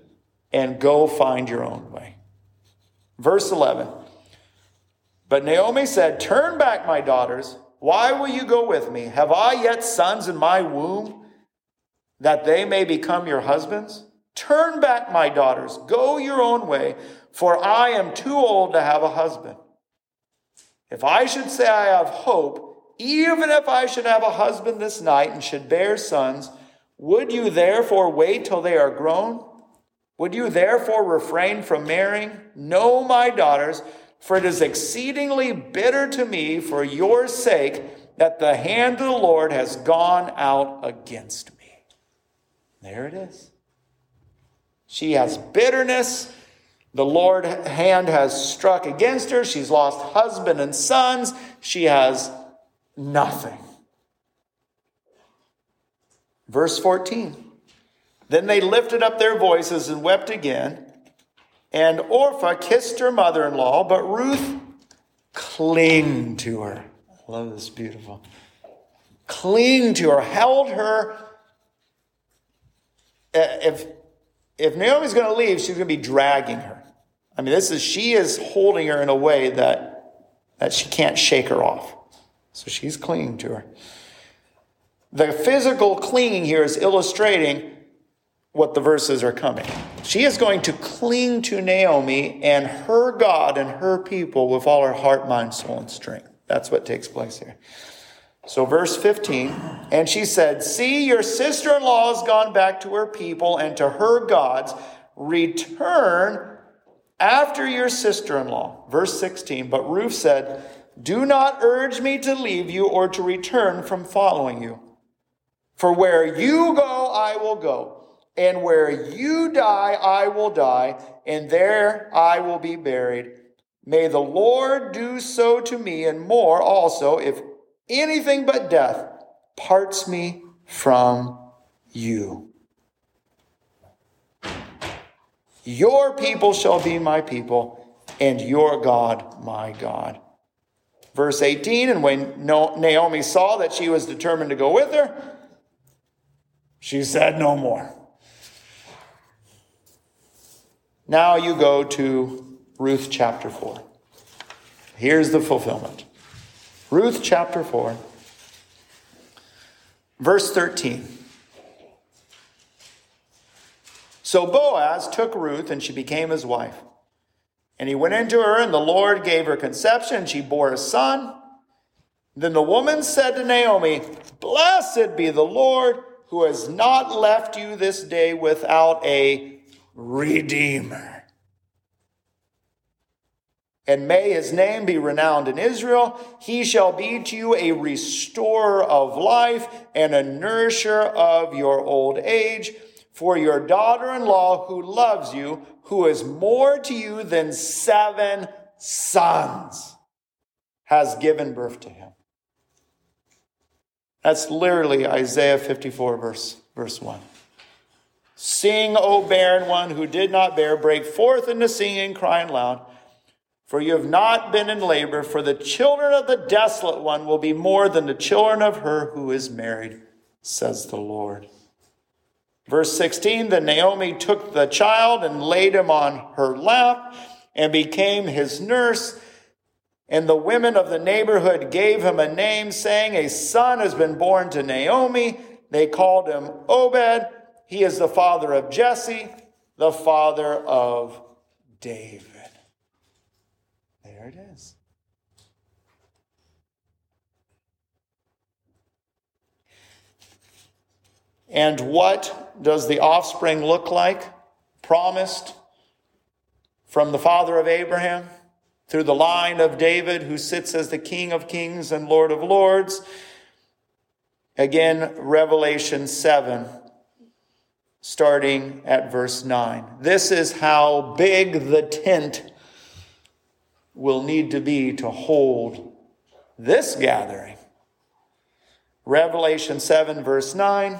and go find your own way. Verse 11. But Naomi said, Turn back, my daughters. Why will you go with me? Have I yet sons in my womb that they may become your husbands? Turn back, my daughters. Go your own way for I am too old to have a husband. If I should say I have hope, even if I should have a husband this night and should bear sons, would you therefore wait till they are grown? Would you therefore refrain from marrying? No, my daughters, for it is exceedingly bitter to me for your sake that the hand of the Lord has gone out against me. There it is. She has bitterness the Lord hand has struck against her. She's lost husband and sons. She has nothing. Verse 14. Then they lifted up their voices and wept again. And Orpah kissed her mother in law, but Ruth clung to her. I love this beautiful. Cling to her, held her. Uh, if, if Naomi's going to leave, she's going to be dragging her. I mean, this is, she is holding her in a way that, that she can't shake her off. So she's clinging to her. The physical clinging here is illustrating what the verses are coming. She is going to cling to Naomi and her God and her people with all her heart, mind, soul, and strength. That's what takes place here. So, verse 15, and she said, See, your sister in law has gone back to her people and to her gods. Return after your sister in law. Verse 16, but Ruth said, Do not urge me to leave you or to return from following you. For where you go, I will go, and where you die, I will die, and there I will be buried. May the Lord do so to me, and more also, if anything but death parts me from you. Your people shall be my people, and your God my God. Verse 18 And when Naomi saw that she was determined to go with her, she said no more. Now you go to Ruth chapter 4. Here's the fulfillment. Ruth chapter 4, verse 13. So Boaz took Ruth, and she became his wife. And he went into her, and the Lord gave her conception. And she bore a son. Then the woman said to Naomi, Blessed be the Lord, who has not left you this day without a redeemer. And may his name be renowned in Israel. He shall be to you a restorer of life and a nourisher of your old age for your daughter in law who loves you, who is more to you than seven sons, has given birth to him. That's literally Isaiah 54, verse, verse 1. Sing, O barren one who did not bear, break forth into singing, crying loud. For you have not been in labor, for the children of the desolate one will be more than the children of her who is married, says the Lord. Verse 16 Then Naomi took the child and laid him on her lap and became his nurse. And the women of the neighborhood gave him a name, saying, A son has been born to Naomi. They called him Obed. He is the father of Jesse, the father of David. There it is. And what does the offspring look like? Promised from the father of Abraham through the line of David, who sits as the King of kings and Lord of lords. Again, Revelation 7, starting at verse 9. This is how big the tent will need to be to hold this gathering. Revelation 7, verse 9.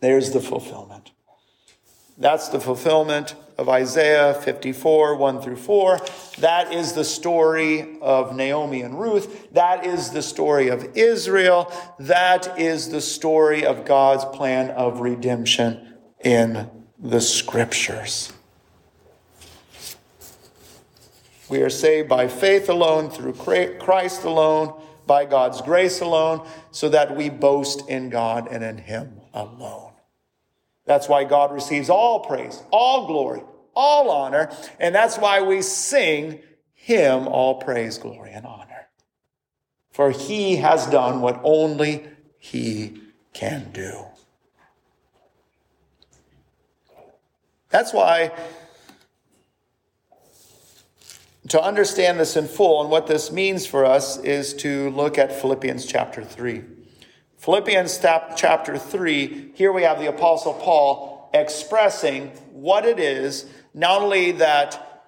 There's the fulfillment. That's the fulfillment of Isaiah 54, 1 through 4. That is the story of Naomi and Ruth. That is the story of Israel. That is the story of God's plan of redemption in the scriptures. We are saved by faith alone, through Christ alone, by God's grace alone, so that we boast in God and in Him alone. That's why God receives all praise, all glory, all honor, and that's why we sing Him all praise, glory, and honor. For He has done what only He can do. That's why to understand this in full and what this means for us is to look at Philippians chapter 3. Philippians chapter 3, here we have the Apostle Paul expressing what it is, not only that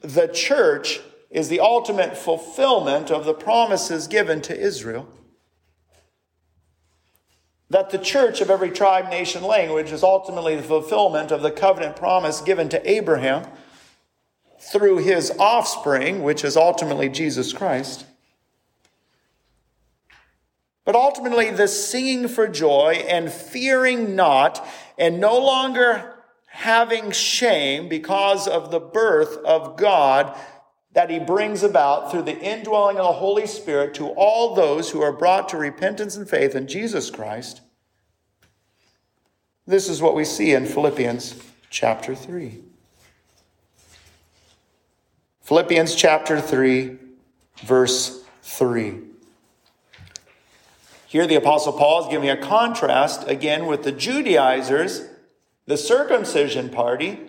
the church is the ultimate fulfillment of the promises given to Israel, that the church of every tribe, nation, language is ultimately the fulfillment of the covenant promise given to Abraham through his offspring, which is ultimately Jesus Christ. But ultimately, the singing for joy and fearing not, and no longer having shame because of the birth of God that he brings about through the indwelling of the Holy Spirit to all those who are brought to repentance and faith in Jesus Christ. This is what we see in Philippians chapter 3. Philippians chapter 3, verse 3. Here, the Apostle Paul is giving a contrast again with the Judaizers, the circumcision party,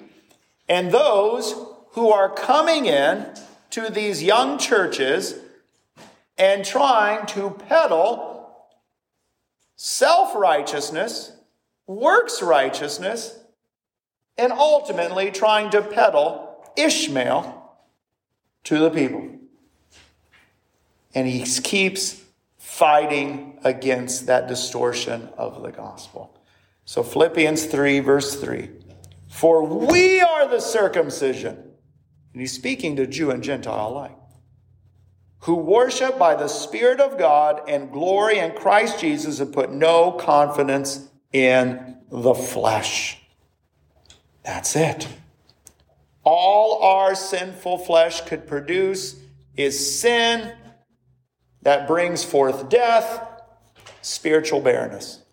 And those who are coming in to these young churches and trying to peddle self righteousness, works righteousness, and ultimately trying to peddle Ishmael to the people. And he keeps fighting against that distortion of the gospel. So, Philippians 3, verse 3 For we are the circumcision. And he's speaking to Jew and Gentile alike who worship by the Spirit of God and glory in Christ Jesus and put no confidence in the flesh. That's it. All our sinful flesh could produce is sin that brings forth death, spiritual barrenness.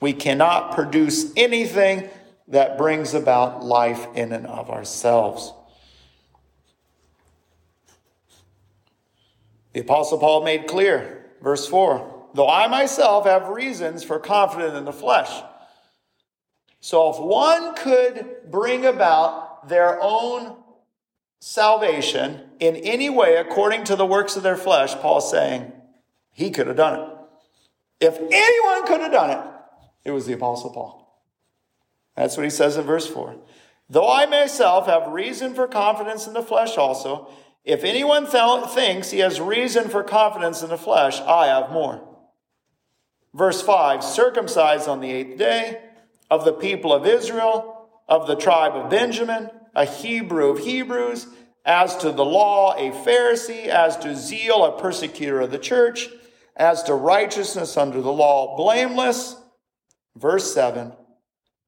We cannot produce anything that brings about life in and of ourselves. The Apostle Paul made clear, verse 4 though I myself have reasons for confidence in the flesh. So if one could bring about their own salvation in any way according to the works of their flesh, Paul's saying he could have done it. If anyone could have done it, it was the Apostle Paul. That's what he says in verse 4. Though I myself have reason for confidence in the flesh also, if anyone th- thinks he has reason for confidence in the flesh, I have more. Verse 5 circumcised on the eighth day, of the people of Israel, of the tribe of Benjamin, a Hebrew of Hebrews, as to the law, a Pharisee, as to zeal, a persecutor of the church, as to righteousness under the law, blameless. Verse 7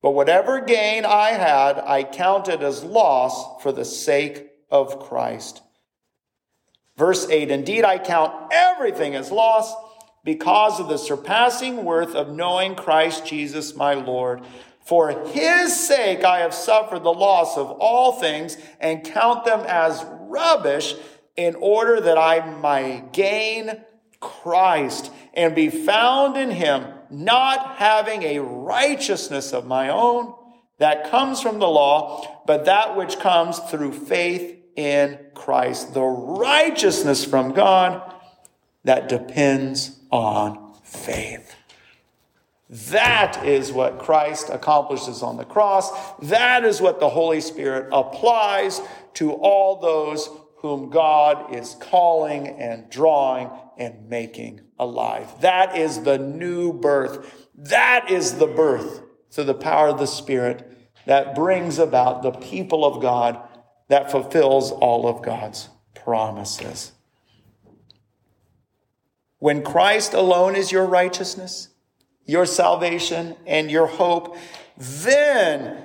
But whatever gain I had, I counted as loss for the sake of Christ. Verse 8 Indeed, I count everything as loss because of the surpassing worth of knowing Christ Jesus my Lord. For his sake I have suffered the loss of all things and count them as rubbish in order that I might gain Christ and be found in him, not having a righteousness of my own that comes from the law, but that which comes through faith in Christ, the righteousness from God that depends on faith. That is what Christ accomplishes on the cross. That is what the Holy Spirit applies to all those whom God is calling and drawing and making alive. That is the new birth. That is the birth through the power of the Spirit that brings about the people of God that fulfills all of God's promises. When Christ alone is your righteousness, your salvation, and your hope, then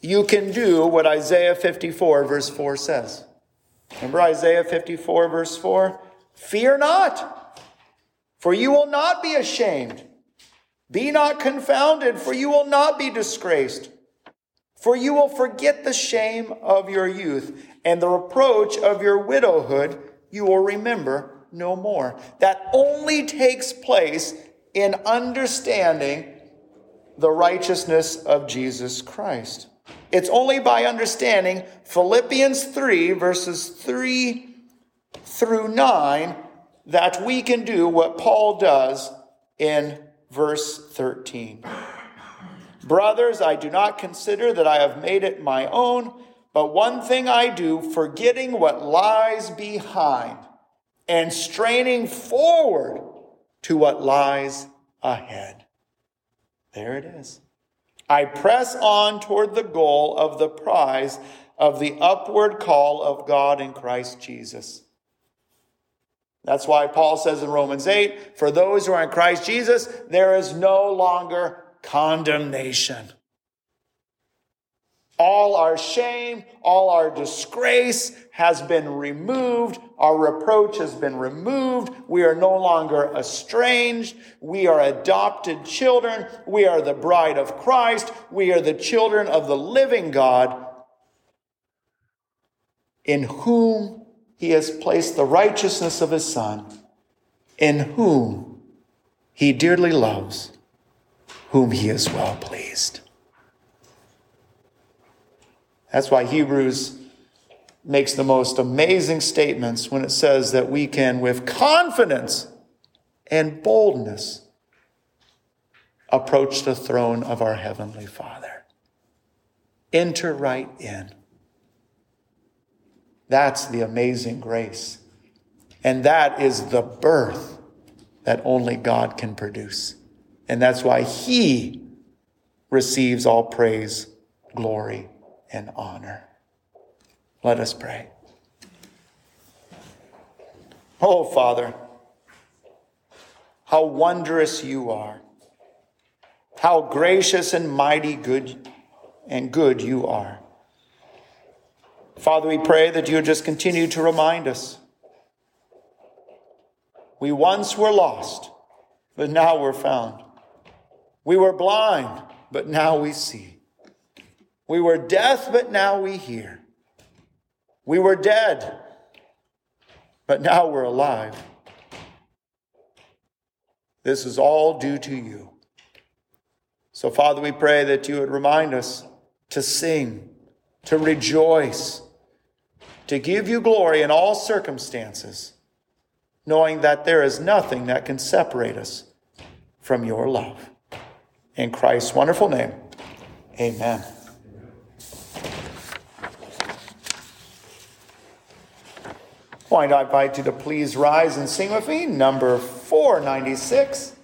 you can do what Isaiah 54, verse 4 says. Remember Isaiah 54, verse 4? Fear not, for you will not be ashamed. Be not confounded, for you will not be disgraced. For you will forget the shame of your youth, and the reproach of your widowhood you will remember no more. That only takes place in understanding the righteousness of Jesus Christ. It's only by understanding Philippians 3, verses 3 through 9, that we can do what Paul does in verse 13. Brothers, I do not consider that I have made it my own, but one thing I do, forgetting what lies behind and straining forward to what lies ahead. There it is. I press on toward the goal of the prize of the upward call of God in Christ Jesus. That's why Paul says in Romans 8, for those who are in Christ Jesus, there is no longer condemnation. All our shame, all our disgrace has been removed. Our reproach has been removed. We are no longer estranged. We are adopted children. We are the bride of Christ. We are the children of the living God in whom he has placed the righteousness of his Son, in whom he dearly loves whom he is well pleased. That's why Hebrews makes the most amazing statements when it says that we can, with confidence and boldness, approach the throne of our Heavenly Father. Enter right in. That's the amazing grace. And that is the birth that only God can produce. And that's why He receives all praise, glory, and honor. Let us pray. Oh, Father, how wondrous you are. How gracious and mighty good and good you are. Father, we pray that you just continue to remind us. We once were lost, but now we're found. We were blind, but now we see. We were deaf, but now we hear. We were dead, but now we're alive. This is all due to you. So, Father, we pray that you would remind us to sing, to rejoice, to give you glory in all circumstances, knowing that there is nothing that can separate us from your love. In Christ's wonderful name, amen. Why not invite you to please rise and sing with me? Number 496.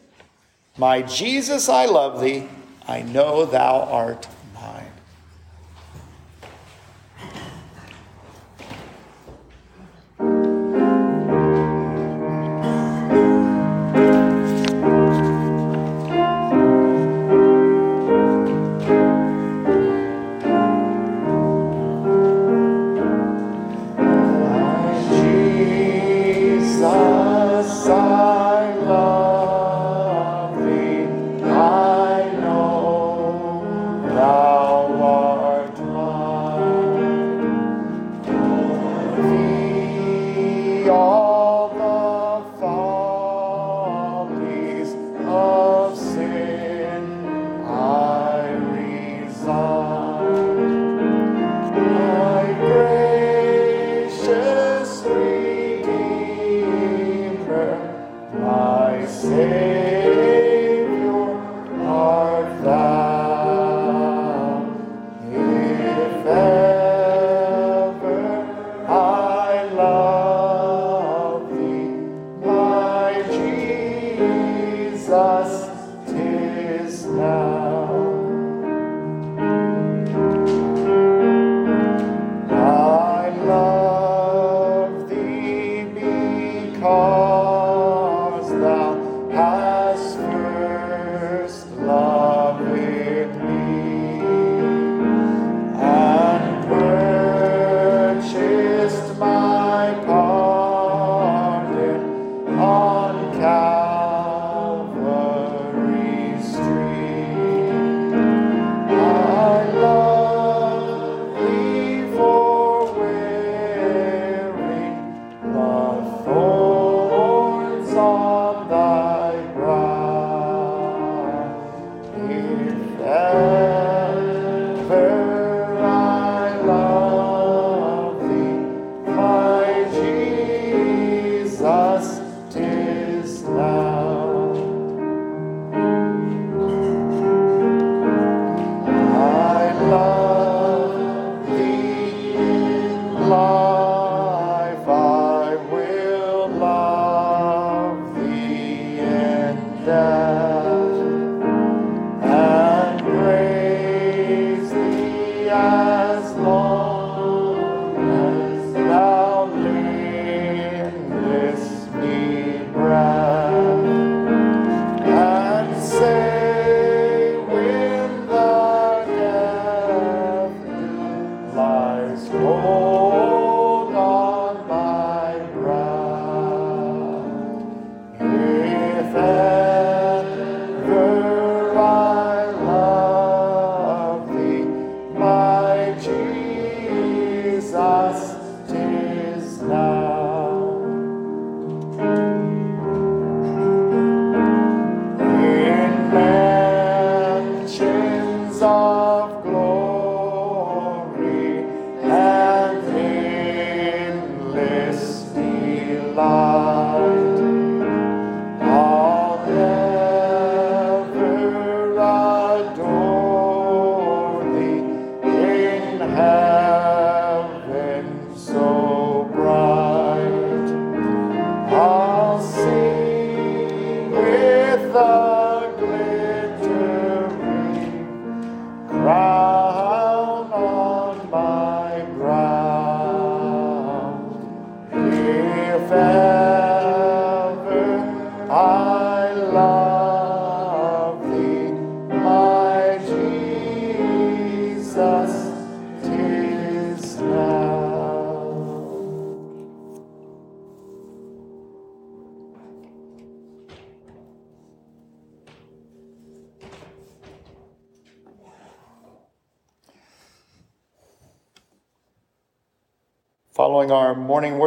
My Jesus, I love thee. I know thou art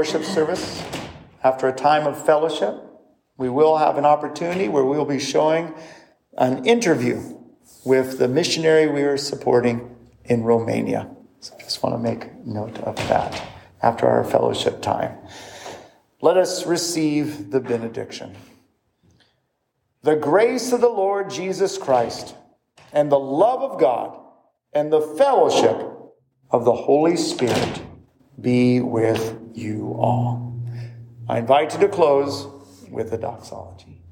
worship service, after a time of fellowship, we will have an opportunity where we will be showing an interview with the missionary we are supporting in Romania. So I just want to make note of that after our fellowship time. Let us receive the benediction. The grace of the Lord Jesus Christ and the love of God and the fellowship of the Holy Spirit be with you all. I invite you to close with a doxology.